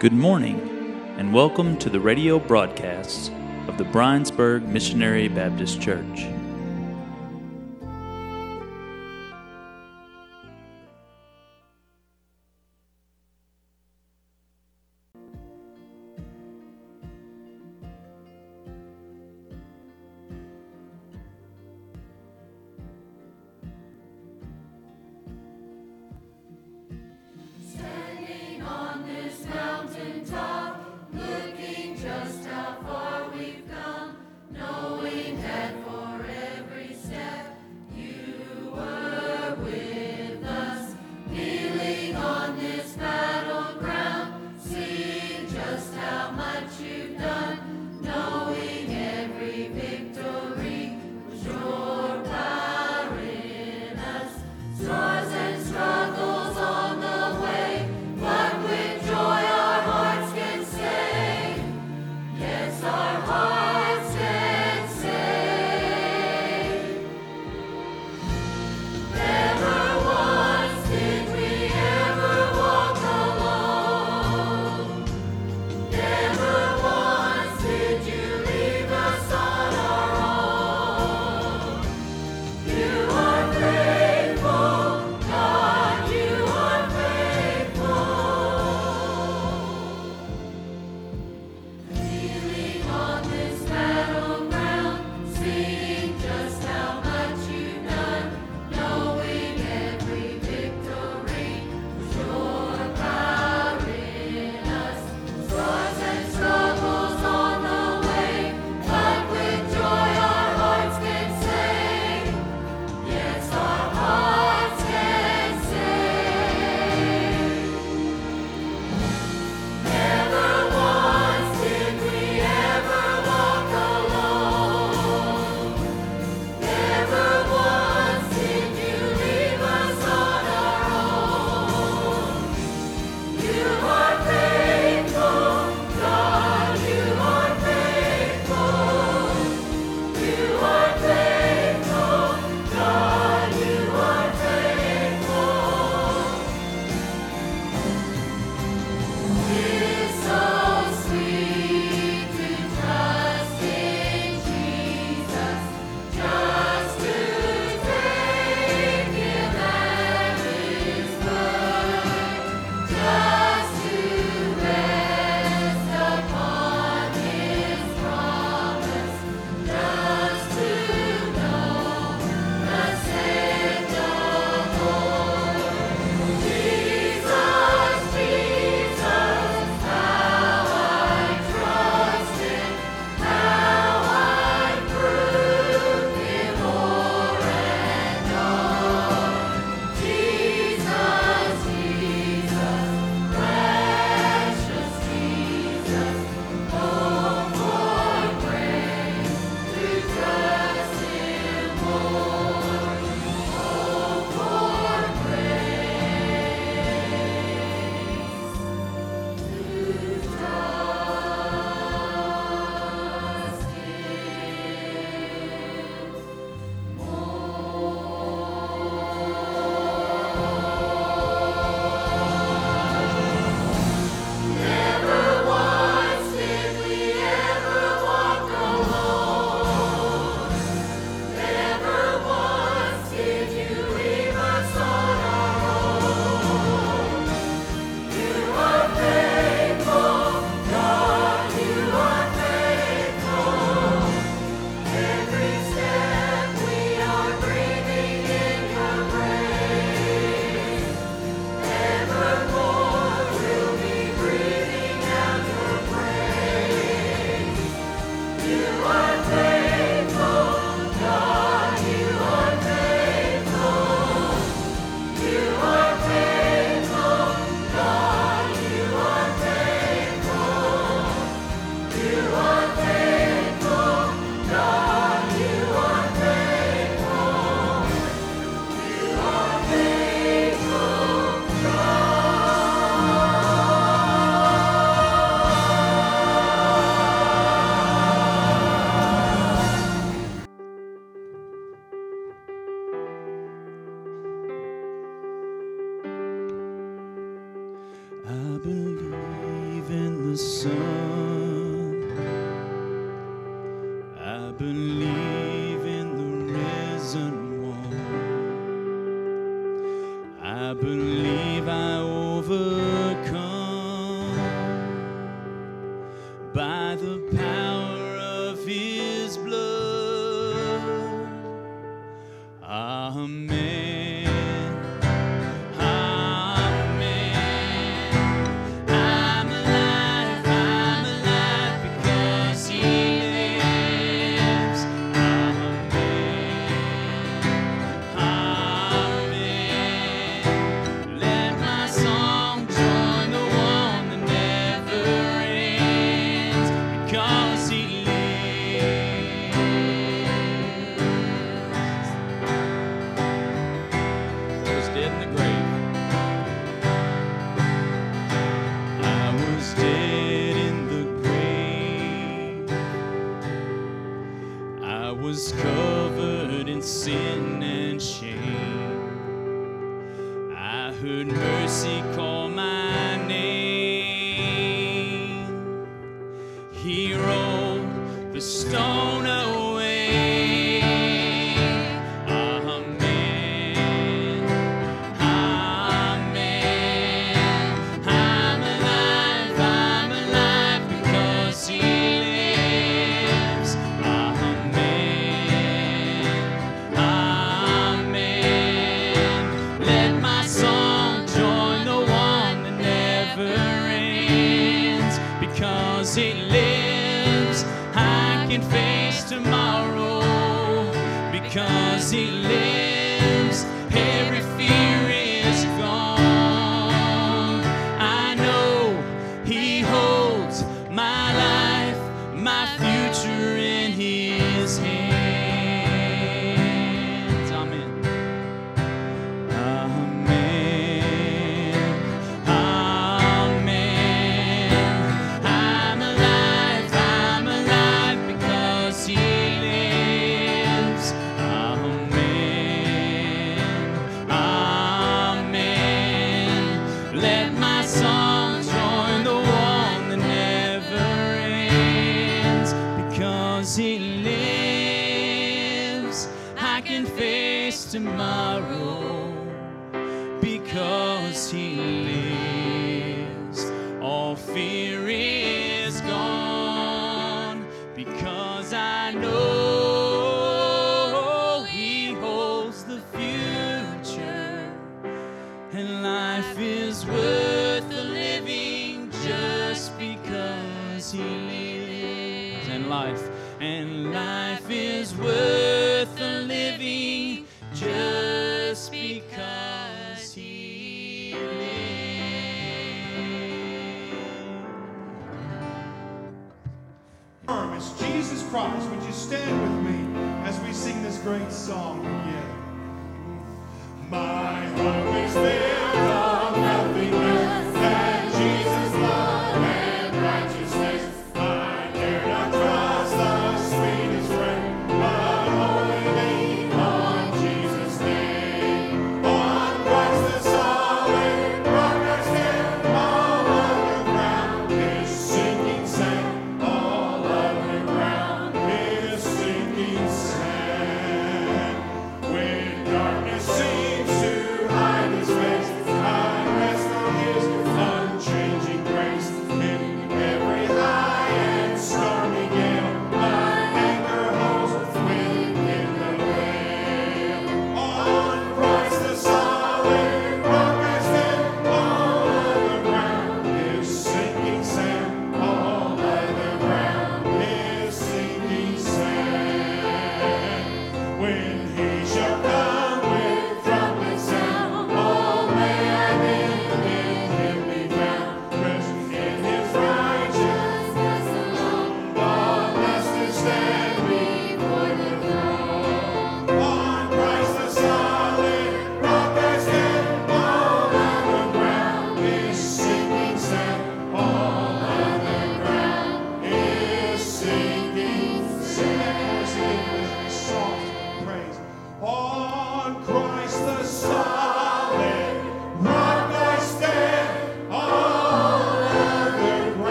Good morning, and welcome to the radio broadcasts of the Brinesburg Missionary Baptist Church.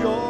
yours.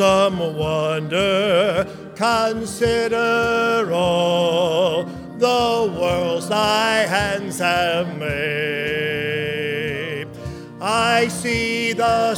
some wonder. Consider all the worlds thy hands have made. I see the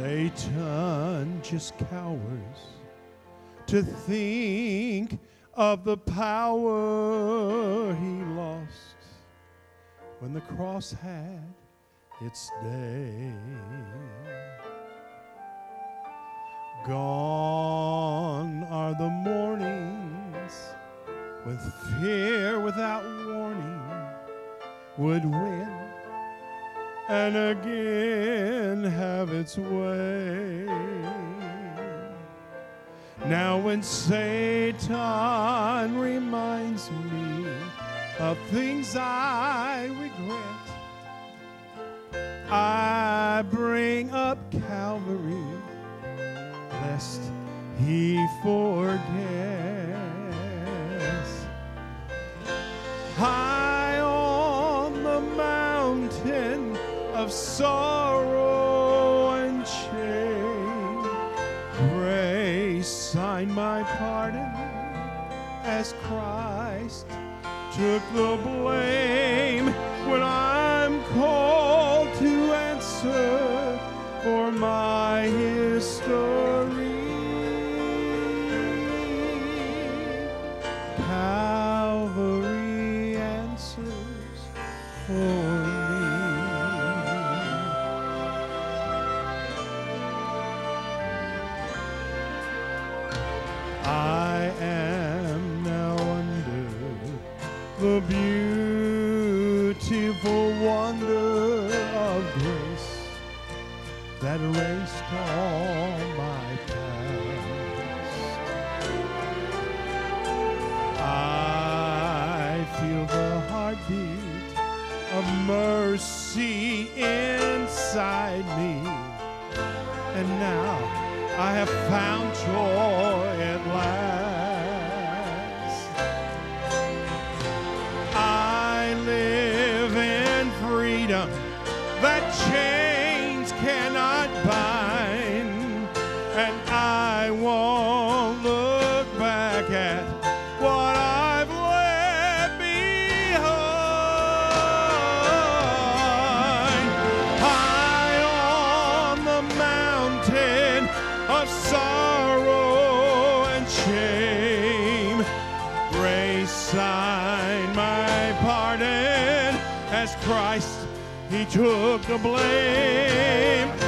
Satan just cowers to think of the power he lost when the cross had its day. Gone are the mornings when fear without warning would win and again have its way. Now, when Satan reminds me of things I regret, I bring up Calvary, lest he forgets. High sorrow and shame, grace signed my pardon as Christ took the blame when I'm called to answer for my all my past. I feel the heartbeat of mercy inside me. And now I have found joy took the blame.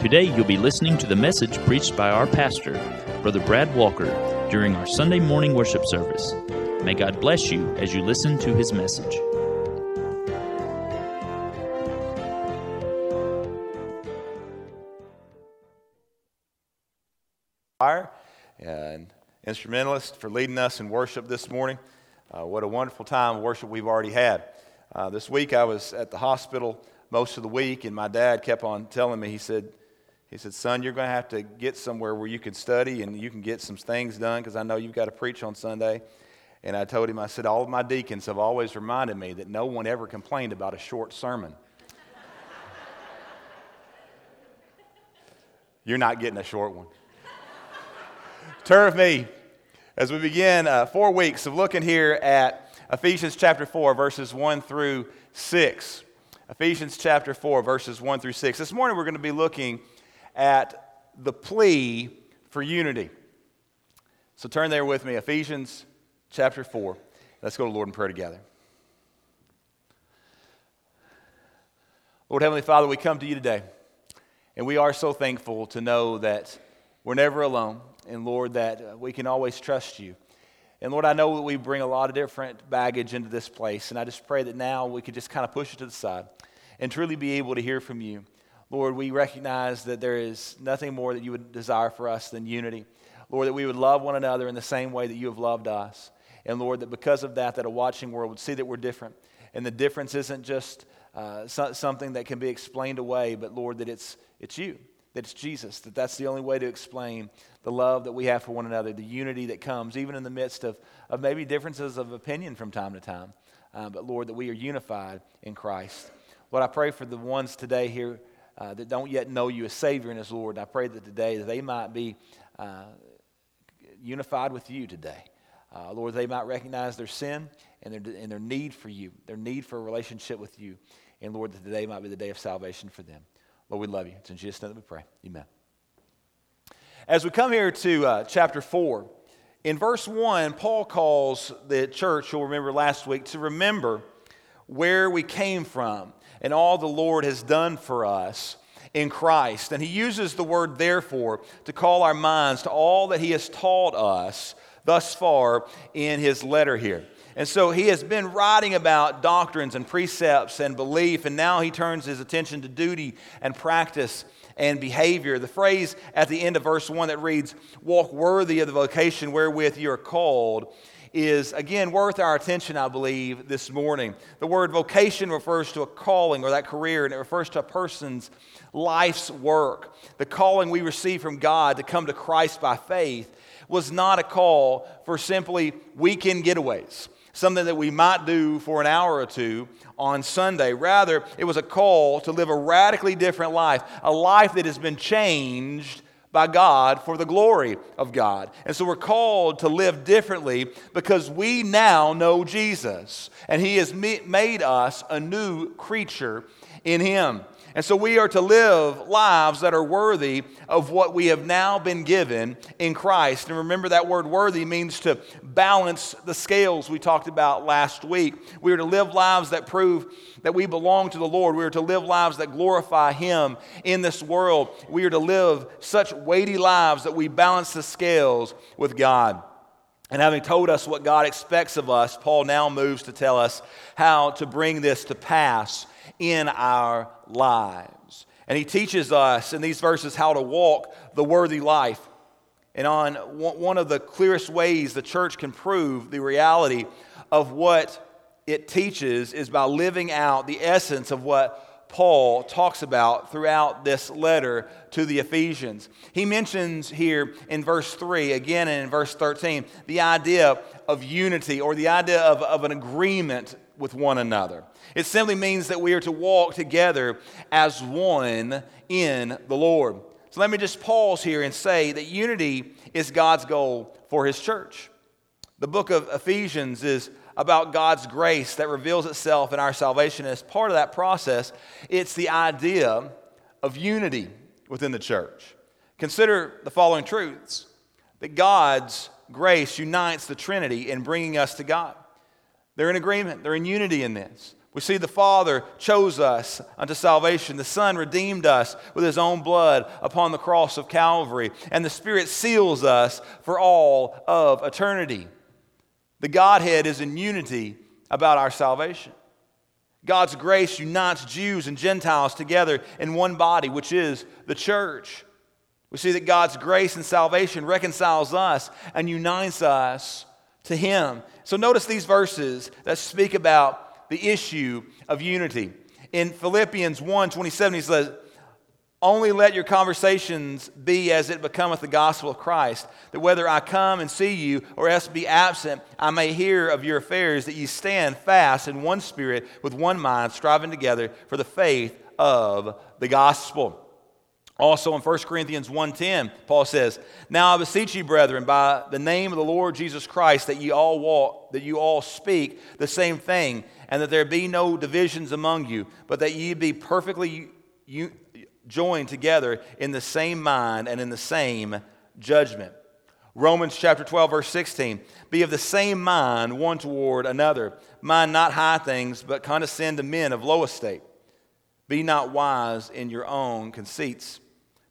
Today you'll be listening to the message preached by our pastor, Brother Brad Walker, during our Sunday morning worship service. May God bless you as you listen to his message. and instrumentalist for leading us in worship this morning. Uh, what a wonderful time of worship we've already had. Uh, this week I was at the hospital most of the week, and my dad kept on telling me, he said, he said, son, you're going to have to get somewhere where you can study and you can get some things done because I know you've got to preach on Sunday. And I told him, I said, all of my deacons have always reminded me that no one ever complained about a short sermon. You're not getting a short one. Turn with me as we begin uh, four weeks of looking here at Ephesians chapter 4, verses 1 through 6. Ephesians chapter 4, verses 1 through 6. This morning we're going to be looking at the plea for unity. So turn there with me, Ephesians chapter 4. Let's go to Lord in prayer together. Lord Heavenly Father, we come to you today, and we are so thankful to know that we're never alone, and Lord, that uh, we can always trust you. And Lord, I know that we bring a lot of different baggage into this place, and I just pray that now we could just kind of push it to the side and truly be able to hear from you. Lord, we recognize that there is nothing more that you would desire for us than unity. Lord, that we would love one another in the same way that you have loved us. And Lord, that because of that, that a watching world would see that we're different. And the difference isn't just uh, so, something that can be explained away, but Lord, that it's, it's you, that it's Jesus, that that's the only way to explain the love that we have for one another, the unity that comes, even in the midst of, of maybe differences of opinion from time to time. Uh, but Lord, that we are unified in Christ. Lord, I pray for the ones today here uh, that don't yet know you as Savior and as Lord. And I pray that today they might be uh, unified with you today. Uh, Lord, they might recognize their sin and their, and their need for you, their need for a relationship with you. And Lord, that today might be the day of salvation for them. Lord, we love you. It's in Jesus' name that we pray. Amen. As we come here to uh, chapter 4, in verse 1, Paul calls the church, you'll remember last week, to remember where we came from and all the Lord has done for us in Christ. And he uses the word therefore to call our minds to all that he has taught us thus far in his letter here. And so he has been writing about doctrines and precepts and belief, and now he turns his attention to duty and practice and behavior. The phrase at the end of verse 1 that reads, Walk worthy of the vocation wherewith you are called, is again worth our attention, I believe, this morning. The word vocation refers to a calling or that career, and it refers to a person's life's work. The calling we receive from God to come to Christ by faith was not a call for simply weekend getaways, something that we might do for an hour or two on Sunday. Rather, it was a call to live a radically different life, a life that has been changed by God for the glory of God. And so we're called to live differently because we now know Jesus and He has made us a new creature in Him. And so we are to live lives that are worthy of what we have now been given in Christ. And remember that word worthy means to balance the scales we talked about last week. We are to live lives that prove that we belong to the Lord. We are to live lives that glorify Him in this world. We are to live such weighty lives that we balance the scales with God. And having told us what God expects of us, Paul now moves to tell us how to bring this to pass in our lives. And he teaches us in these verses how to walk the worthy life. And on one of the clearest ways the church can prove the reality of what it teaches is by living out the essence of what Paul talks about throughout this letter to the Ephesians. He mentions here in verse 3, again and in verse 13, the idea of unity or the idea of, of an agreement with one another. It simply means that we are to walk together as one in the Lord. So let me just pause here and say that unity is God's goal for his church. The book of Ephesians is about God's grace that reveals itself in our salvation. As part of that process, it's the idea of unity within the church. Consider the following truths that God's grace unites the Trinity in bringing us to God. They're in agreement, they're in unity in this. We see the Father chose us unto salvation. The Son redeemed us with his own blood upon the cross of Calvary. And the Spirit seals us for all of eternity. The Godhead is in unity about our salvation. God's grace unites Jews and Gentiles together in one body, which is the church. We see that God's grace and salvation reconciles us and unites us to Him. So notice these verses that speak about the issue of unity. In Philippians 1 27, he says, only let your conversations be as it becometh the gospel of Christ, that whether I come and see you or else be absent, I may hear of your affairs, that ye stand fast in one spirit, with one mind, striving together for the faith of the gospel. Also in 1 Corinthians 1:10, Paul says, "Now I beseech you, brethren, by the name of the Lord Jesus Christ, that ye all walk, that you all speak the same thing, and that there be no divisions among you, but that ye be perfectly u- joined together in the same mind and in the same judgment." Romans chapter 12, verse 16. Be of the same mind one toward another. Mind not high things, but condescend to men of low estate. Be not wise in your own conceits.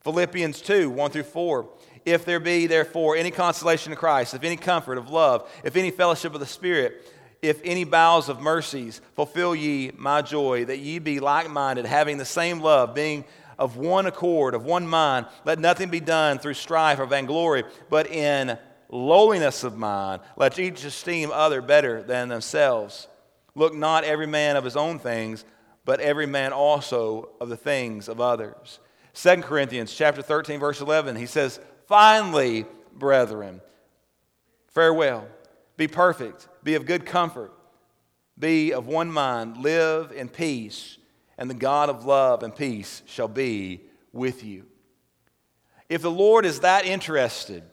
Philippians 2, 1 through 4. If there be therefore any consolation in Christ, if any comfort of love, if any fellowship of the Spirit, if any bowels of mercies, fulfill ye my joy, that ye be like minded, having the same love, being of one accord, of one mind. Let nothing be done through strife or vainglory, but in lowliness of mind. Let each esteem other better than themselves. Look not every man of his own things, but every man also of the things of others. 2 Corinthians chapter 13, verse 11, he says, Finally, brethren, farewell. Be perfect, be of good comfort, be of one mind, live in peace, and the God of love and peace shall be with you. If the Lord is that interested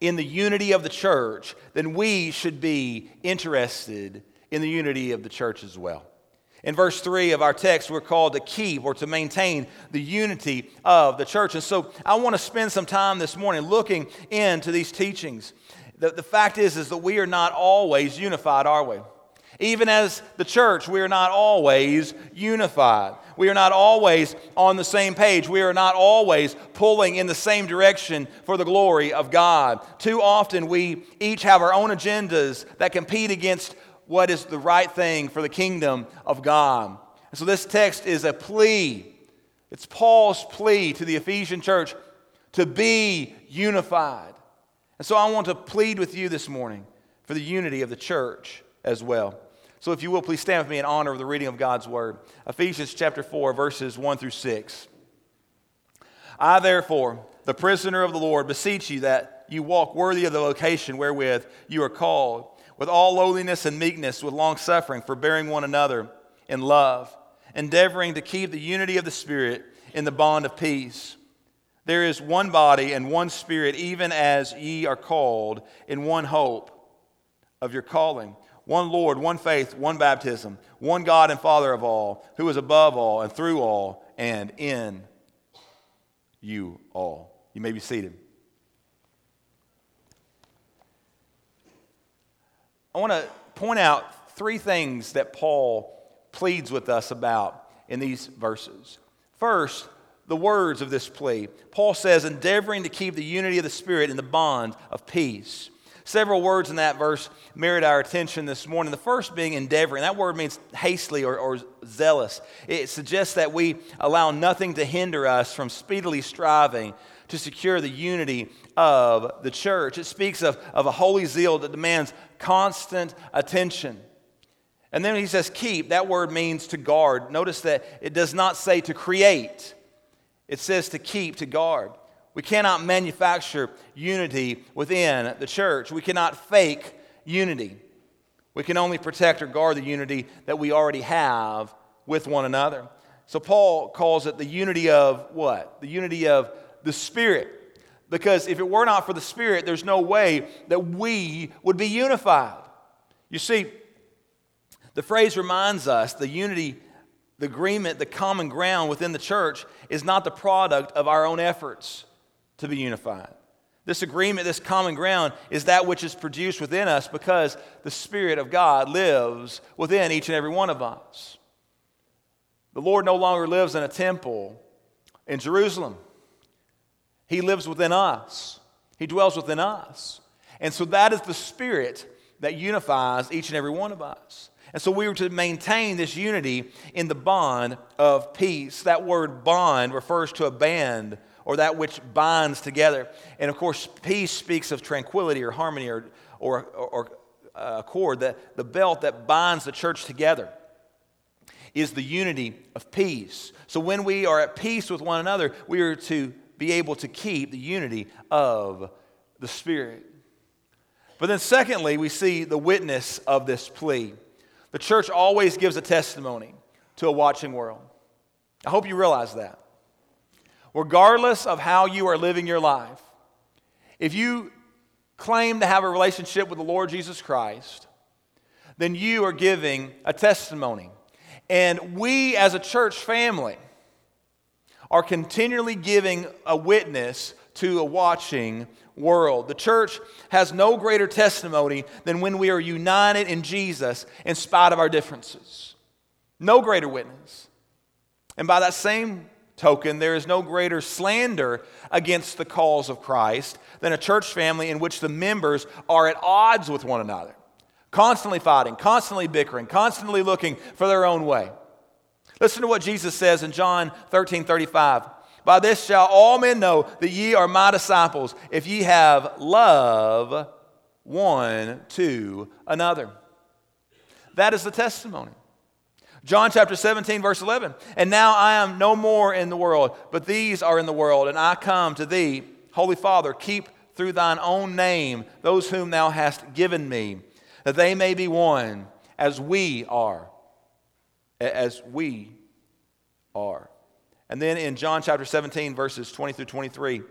in the unity of the church, then we should be interested in the unity of the church as well. In verse 3 of our text, we're called to keep or to maintain the unity of the church. And so I want to spend some time this morning looking into these teachings. The, the fact is, is that we are not always unified, are we? Even as the church, we are not always unified. We are not always on the same page. We are not always pulling in the same direction for the glory of God. Too often, we each have our own agendas that compete against what is the right thing for the kingdom of God. And so, this text is a plea. It's Paul's plea to the Ephesian church to be unified. And so, I want to plead with you this morning for the unity of the church as well. So, if you will, please stand with me in honor of the reading of God's word. Ephesians chapter 4, verses 1 through 6. I, therefore, the prisoner of the Lord, beseech you that you walk worthy of the vocation wherewith you are called, with all lowliness and meekness, with long suffering, forbearing one another in love, endeavoring to keep the unity of the Spirit in the bond of peace. There is one body and one Spirit, even as ye are called, in one hope of your calling one Lord, one faith, one baptism, one God and Father of all, who is above all and through all and in you all. You may be seated. I want to point out three things that Paul pleads with us about in these verses. First, the words of this plea. Paul says, endeavoring to keep the unity of the Spirit in the bond of peace. Several words in that verse merit our attention this morning. The first being endeavoring. That word means hastily or, or zealous. It suggests that we allow nothing to hinder us from speedily striving to secure the unity of the church. It speaks of, of a holy zeal that demands constant attention. And then he says keep. That word means to guard. Notice that it does not say to create, it says to keep, to guard. We cannot manufacture unity within the church. We cannot fake unity. We can only protect or guard the unity that we already have with one another. So Paul calls it the unity of what? The unity of the Spirit. Because if it were not for the Spirit, there's no way that we would be unified. You see, the phrase reminds us the unity, the agreement, the common ground within the church is not the product of our own efforts to be unified. This agreement, this common ground, is that which is produced within us because the Spirit of God lives within each and every one of us. The Lord no longer lives in a temple in Jerusalem, He lives within us, He dwells within us. And so that is the Spirit that unifies each and every one of us. And so we are to maintain this unity in the bond of peace. That word bond refers to a band or that which binds together. And of course, peace speaks of tranquility or harmony or, or, or uh, accord. The, the belt that binds the church together is the unity of peace. So when we are at peace with one another, we are to be able to keep the unity of the Spirit. But then, secondly, we see the witness of this plea. The church always gives a testimony to a watching world. I hope you realize that. regardless of how you are living your life, if you claim to have a relationship with the Lord Jesus Christ, then you are giving a testimony. And we as a church family are continually giving a witness to a watching world. The church has no greater testimony than when we are united in Jesus in spite of our differences. No greater witness. And by that same token, there is no greater slander against the cause of Christ than a church family in which the members are at odds with one another, constantly fighting, constantly bickering, constantly looking for their own way. Listen to what Jesus says in John 13 35. By this shall all men know that ye are my disciples, if ye have love one to another. That is the testimony. John chapter 17, verse 11. And now I am no more in the world, but these are in the world, and I come to thee, Holy Father, keep through thine own name those whom thou hast given me, that they may be one as we are. As we are. And then in John chapter 17, verses 20 through 23,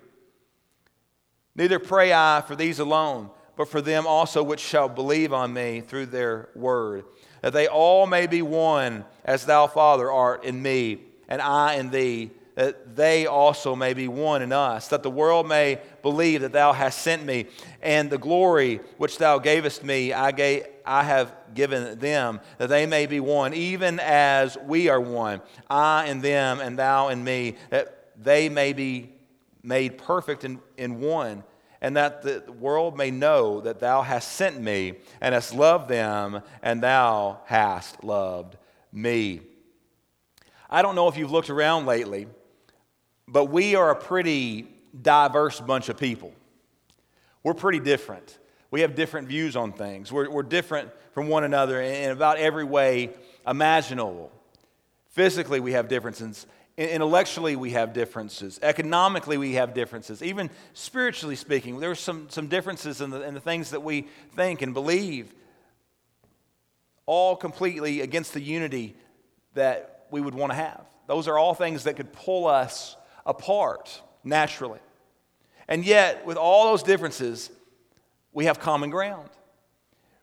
neither pray I for these alone, but for them also which shall believe on me through their word, that they all may be one, as thou, Father, art in me, and I in thee, that they also may be one in us, that the world may believe that thou hast sent me, and the glory which thou gavest me, I, gave, I have given them, that they may be one, even as we are one, I and them, and thou and me, that they may be made perfect in, in one, and that the world may know that thou hast sent me, and hast loved them, and thou hast loved me. I don't know if you've looked around lately, but we are a pretty diverse bunch of people. We're pretty different. We have different views on things. We're, we're different from one another in about every way imaginable. Physically, we have differences. Intellectually, we have differences. Economically, we have differences. Even spiritually speaking, there are some, some differences in the, in the things that we think and believe, all completely against the unity that we would want to have. Those are all things that could pull us apart naturally. And yet, with all those differences, we have common ground.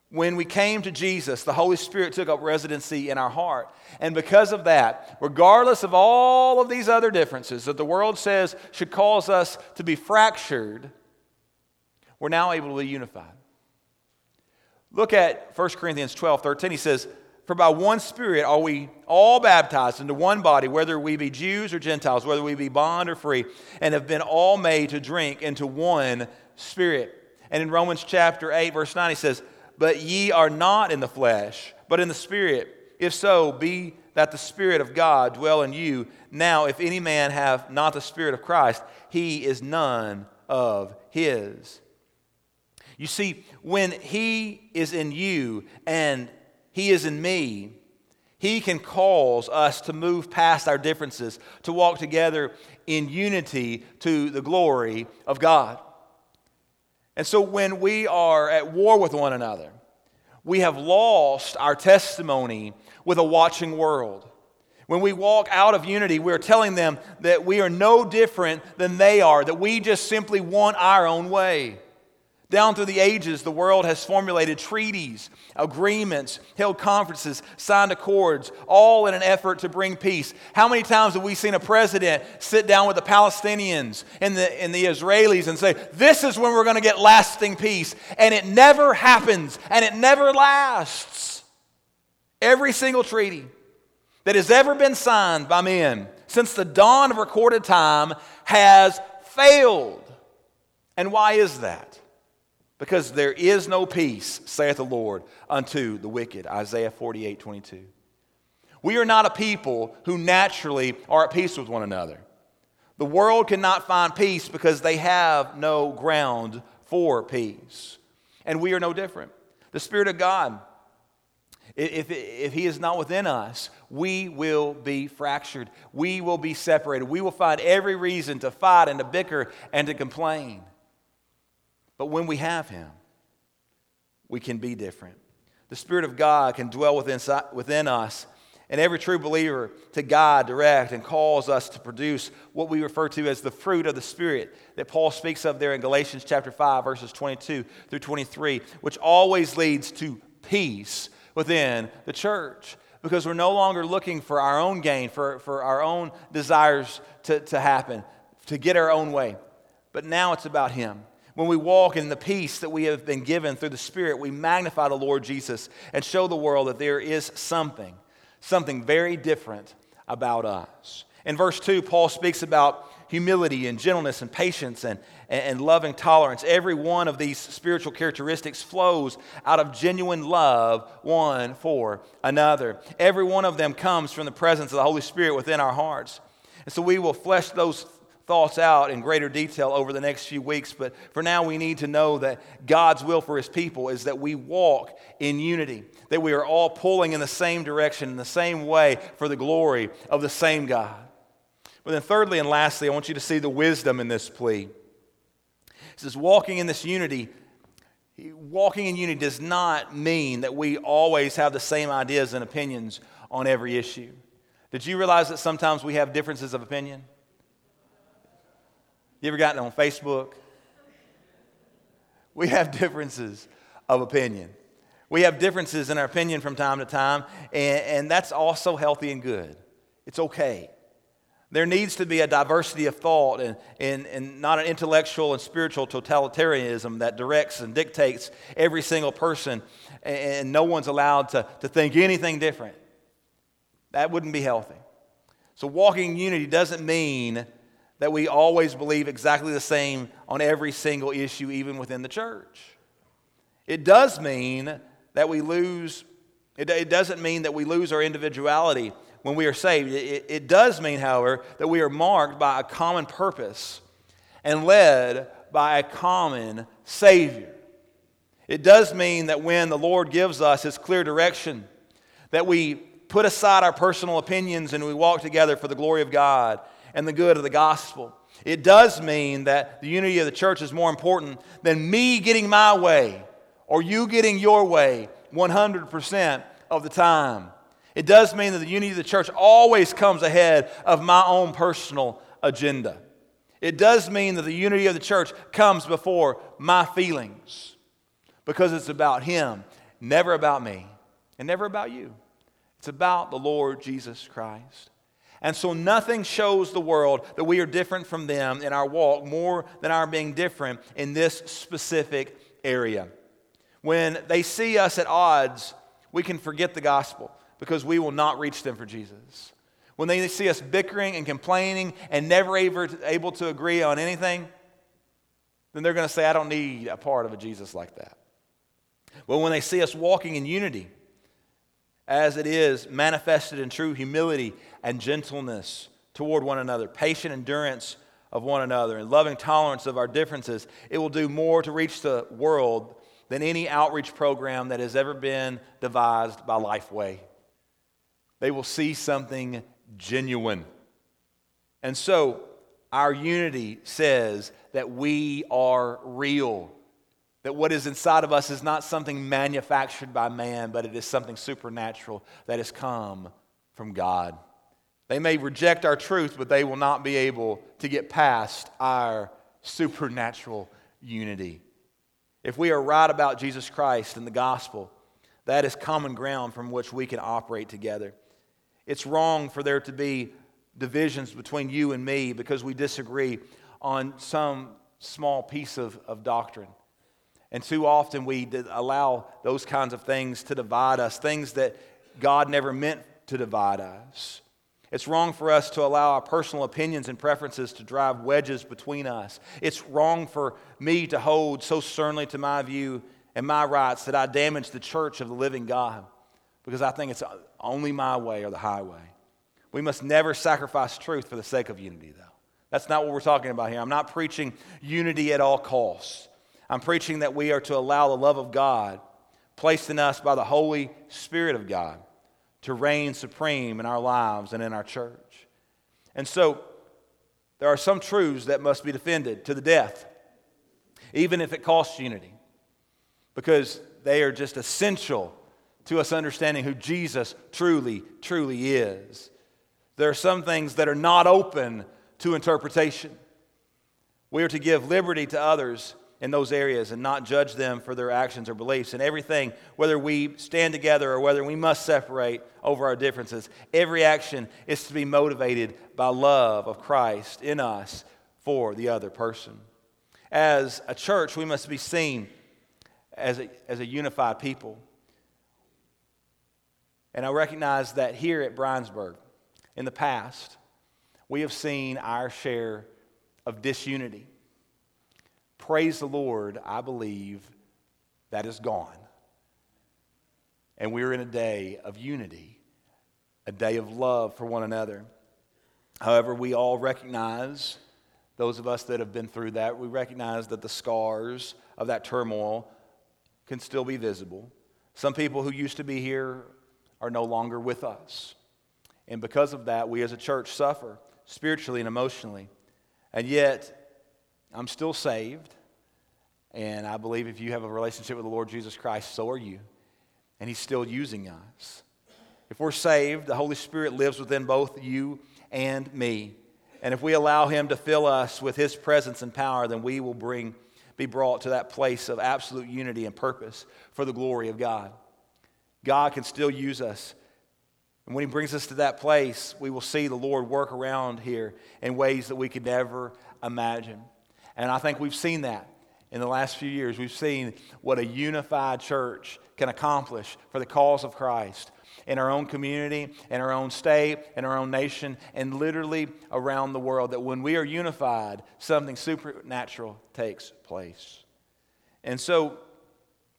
When we came to Jesus, the Holy Spirit took up residency in our heart. And because of that, regardless of all of these other differences that the world says should cause us to be fractured, we're now able to be unified. Look at 1 Corinthians 12 13. He says, For by one Spirit are we all baptized into one body, whether we be Jews or Gentiles, whether we be bond or free, and have been all made to drink into one Spirit. And in Romans chapter 8, verse 9, he says, But ye are not in the flesh, but in the Spirit. If so, be that the Spirit of God dwell in you. Now, if any man have not the Spirit of Christ, he is none of his. You see, when he is in you and he is in me, he can cause us to move past our differences, to walk together in unity to the glory of God. And so when we are at war with one another, we have lost our testimony with a watching world. When we walk out of unity, we're telling them that we are no different than they are, that we just simply want our own way. Down through the ages, the world has formulated treaties, agreements, held conferences, signed accords, all in an effort to bring peace. How many times have we seen a president sit down with the Palestinians and the, and the Israelis and say, This is when we're going to get lasting peace? And it never happens, and it never lasts. Every single treaty that has ever been signed by men since the dawn of recorded time has failed. And why is that? Because there is no peace, saith the Lord, unto the wicked. Isaiah 48 22. We are not a people who naturally are at peace with one another. The world cannot find peace because they have no ground for peace. And we are no different. The Spirit of God, if, if He is not within us, we will be fractured. We will be separated. We will find every reason to fight and to bicker and to complain. But when we have Him, we can be different. The Spirit of God can dwell within, within us and every true believer to God direct, and cause us to produce what we refer to as the fruit of the Spirit that Paul speaks of there in Galatians chapter 5, verses 22 through 23, which always leads to peace within the church because we're no longer looking for our own gain, for, for our own desires to, to happen, to get our own way. But now it's about Him. When we walk in the peace that we have been given through the Spirit, we magnify the Lord Jesus and show the world that there is something, something very different about us. In verse 2, Paul speaks about humility and gentleness and patience and, and loving tolerance. Every one of these spiritual characteristics flows out of genuine love one for another. Every one of them comes from the presence of the Holy Spirit within our hearts. And so we will flesh those thoughts out in greater detail over the next few weeks, but for now we need to know that God's will for His people is that we walk in unity, that we are all pulling in the same direction, in the same way for the glory of the same God. But then, thirdly and lastly, I want you to see the wisdom in this plea. It says, walking in this unity, walking in unity does not mean that we always have the same ideas and opinions on every issue. Did you realize that sometimes we have differences of opinion? You ever gotten on Facebook? We have differences of opinion. We have differences in our opinion from time to time, and, and that's also healthy and good. It's okay. There needs to be a diversity of thought and, and, and not an intellectual and spiritual totalitarianism that directs and dictates every single person, and no one's allowed to, to think anything different. That wouldn't be healthy. So, walking in unity doesn't mean that we always believe exactly the same on every single issue, even within the church. It does mean that we lose, it, it doesn't mean that we lose our individuality when we are saved. It, it does mean, however, that we are marked by a common purpose and led by a common Savior. It does mean that when the Lord gives us His clear direction, that we put aside our personal opinions and we walk together for the glory of God and the good of the gospel. It does mean that the unity of the church is more important than me getting my way or you getting your way 100% of the time. It does mean that the unity of the church always comes ahead of my own personal agenda. It does mean that the unity of the church comes before my feelings because it's about Him, never about me, and never about you. It's about the Lord Jesus Christ. And so nothing shows the world that we are different from them in our walk more than our being different in this specific area. When they see us at odds, we can forget the gospel because we will not reach them for Jesus. When they see us bickering and complaining and never able to agree on anything, then they're going to say, I don't need a part of a Jesus like that. But when they see us walking in unity, as it is manifested in true humility and gentleness toward one another, patient endurance of one another, and loving tolerance of our differences, it will do more to reach the world than any outreach program that has ever been devised by Lifeway. They will see something genuine. And so, our unity says that we are real. That what is inside of us is not something manufactured by man, but it is something supernatural that has come from God. They may reject our truth, but they will not be able to get past our supernatural unity. If we are right about Jesus Christ and the gospel, that is common ground from which we can operate together. It's wrong for there to be divisions between you and me because we disagree on some small piece of, of doctrine. And too often we allow those kinds of things to divide us, things that God never meant to divide us. It's wrong for us to allow our personal opinions and preferences to drive wedges between us. It's wrong for me to hold so sternly to my view and my rights that I damage the church of the living God because I think it's only my way or the highway. We must never sacrifice truth for the sake of unity, though. That's not what we're talking about here. I'm not preaching unity at all costs. I'm preaching that we are to allow the love of God placed in us by the Holy Spirit of God to reign supreme in our lives and in our church. And so, there are some truths that must be defended to the death, even if it costs unity, because they are just essential to us understanding who Jesus truly, truly is. There are some things that are not open to interpretation. We are to give liberty to others in those areas and not judge them for their actions or beliefs. And everything, whether we stand together or whether we must separate over our differences, every action is to be motivated by love of Christ in us for the other person. As a church, we must be seen as a, as a unified people. And I recognize that here at Briensburg, in the past, we have seen our share of disunity. Praise the Lord, I believe that is gone. And we're in a day of unity, a day of love for one another. However, we all recognize, those of us that have been through that, we recognize that the scars of that turmoil can still be visible. Some people who used to be here are no longer with us. And because of that, we as a church suffer spiritually and emotionally. And yet, I'm still saved. And I believe if you have a relationship with the Lord Jesus Christ, so are you. And He's still using us. If we're saved, the Holy Spirit lives within both you and me. And if we allow Him to fill us with His presence and power, then we will bring, be brought to that place of absolute unity and purpose for the glory of God. God can still use us. And when He brings us to that place, we will see the Lord work around here in ways that we could never imagine. And I think we've seen that in the last few years. We've seen what a unified church can accomplish for the cause of Christ in our own community, in our own state, in our own nation, and literally around the world. That when we are unified, something supernatural takes place. And so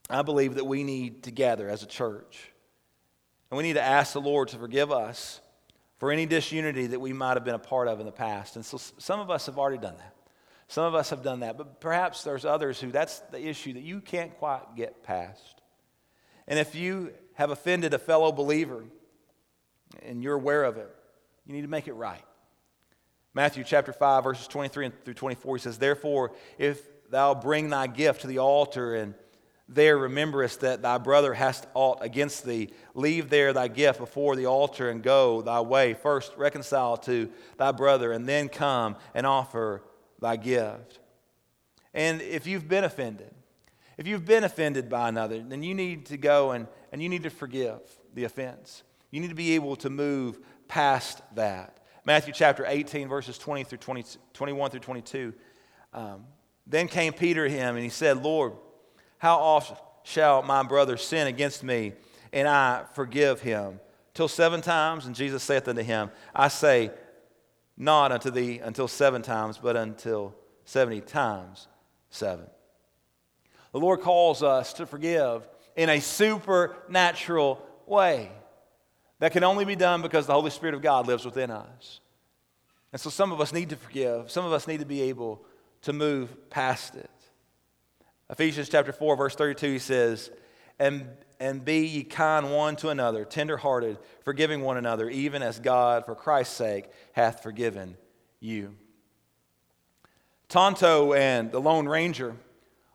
I believe that we need to gather as a church. And we need to ask the Lord to forgive us for any disunity that we might have been a part of in the past. And so some of us have already done that. Some of us have done that. But perhaps there's others who that's the issue that you can't quite get past. And if you have offended a fellow believer and you're aware of it, you need to make it right. Matthew chapter 5, verses 23 through 24, he says, Therefore, if thou bring thy gift to the altar and there rememberest that thy brother hast aught against thee, leave there thy gift before the altar and go thy way. First reconcile to thy brother, and then come and offer thy gift. And if you've been offended, if you've been offended by another, then you need to go and, and you need to forgive the offense. You need to be able to move past that. Matthew chapter 18, verses 20 through 20, 21 through 22. Um, then came Peter to him, and he said, Lord, how oft shall my brother sin against me, and I forgive him? Till seven times? And Jesus saith unto him, I say, not unto thee until seven times, but until seventy times seven. The Lord calls us to forgive in a supernatural way that can only be done because the Holy Spirit of God lives within us. And so some of us need to forgive, some of us need to be able to move past it. Ephesians chapter 4, verse 32, he says, And, and be ye kind one to another, tenderhearted, forgiving one another, even as God, for Christ's sake, hath forgiven you. Tonto and the Lone Ranger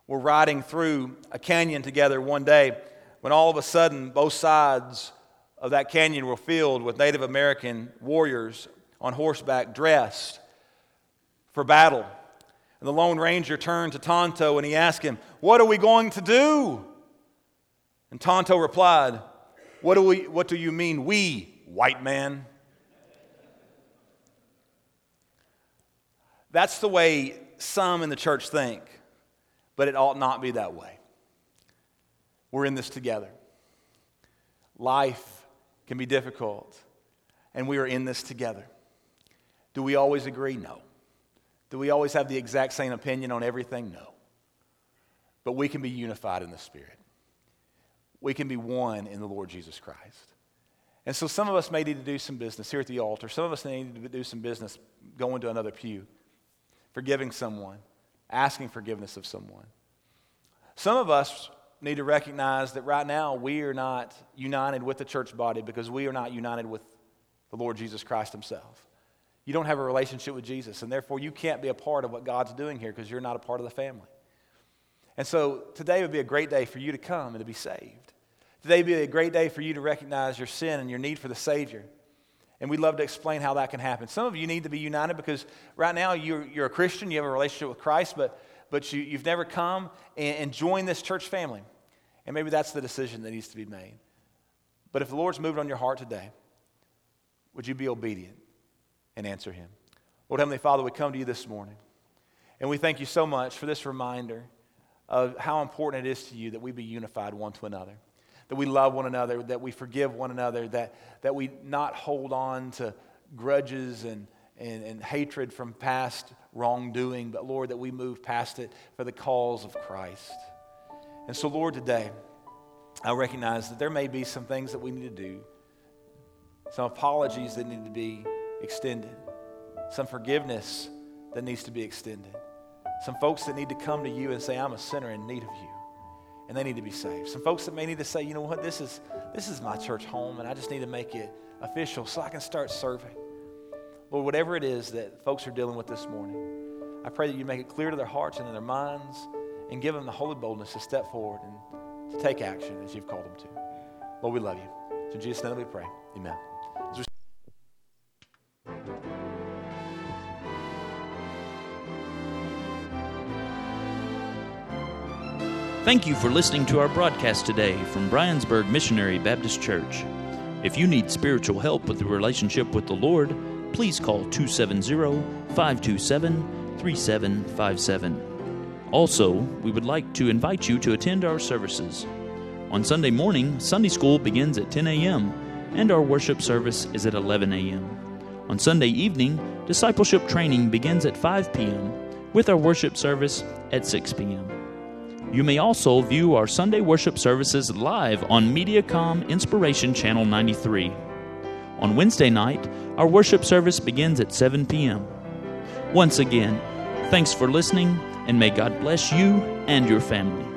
were riding through a canyon together one day when all of a sudden both sides of that canyon were filled with Native American warriors on horseback dressed for battle. And the Lone Ranger turned to Tonto and he asked him, What are we going to do? And Tonto replied, What do, we, what do you mean, we, white man? That's the way some in the church think, but it ought not be that way. We're in this together. Life can be difficult, and we are in this together. Do we always agree? No. Do we always have the exact same opinion on everything? No. But we can be unified in the Spirit. We can be one in the Lord Jesus Christ. And so some of us may need to do some business here at the altar. Some of us may need to do some business going to another pew, forgiving someone, asking forgiveness of someone. Some of us need to recognize that right now we are not united with the church body because we are not united with the Lord Jesus Christ Himself. You don't have a relationship with Jesus, and therefore you can't be a part of what God's doing here because you're not a part of the family. And so today would be a great day for you to come and to be saved, Today be a great day for you to recognize your sin and your need for the Savior. And we'd love to explain how that can happen. Some of you need to be united because right now you're, you're a Christian, you have a relationship with Christ, but, but you, you've never come and, and joined this church family. And maybe that's the decision that needs to be made. But if the Lord's moved on your heart today, would you be obedient and answer Him? Lord Heavenly Father, we come to you this morning. And we thank you so much for this reminder of how important it is to you that we be unified one to another, that we love one another, that we forgive one another, that, that we not hold on to grudges and, and, and hatred from past wrongdoing, but Lord, that we move past it for the cause of Christ. And so, Lord, today, I recognize that there may be some things that we need to do, some apologies that need to be extended, some forgiveness that needs to be extended, some folks that need to come to you and say, I'm a sinner in need of you. And they need to be saved. Some folks that may need to say, you know what, this is, this is my church home, and I just need to make it official so I can start serving. Lord, whatever it is that folks are dealing with this morning, I pray that you make it clear to their hearts and in their minds and give them the holy boldness to step forward and to take action as you've called them to. Lord, we love you. So in Jesus' name we pray. Amen. Thank you for listening to our broadcast today from Briensburg Missionary Baptist Church. If you need spiritual help with the relationship with the Lord, please call 270 527 3757. Also, we would like to invite you to attend our services. On Sunday morning, Sunday school begins at 10 a.m., and our worship service is at 11 a.m. On Sunday evening, discipleship training begins at 5 p.m., with our worship service at 6 p.m. You may also view our Sunday worship services live on Mediacom Inspiration Channel 93. On Wednesday night, our worship service begins at 7 p.m. Once again, thanks for listening, and may God bless you and your family.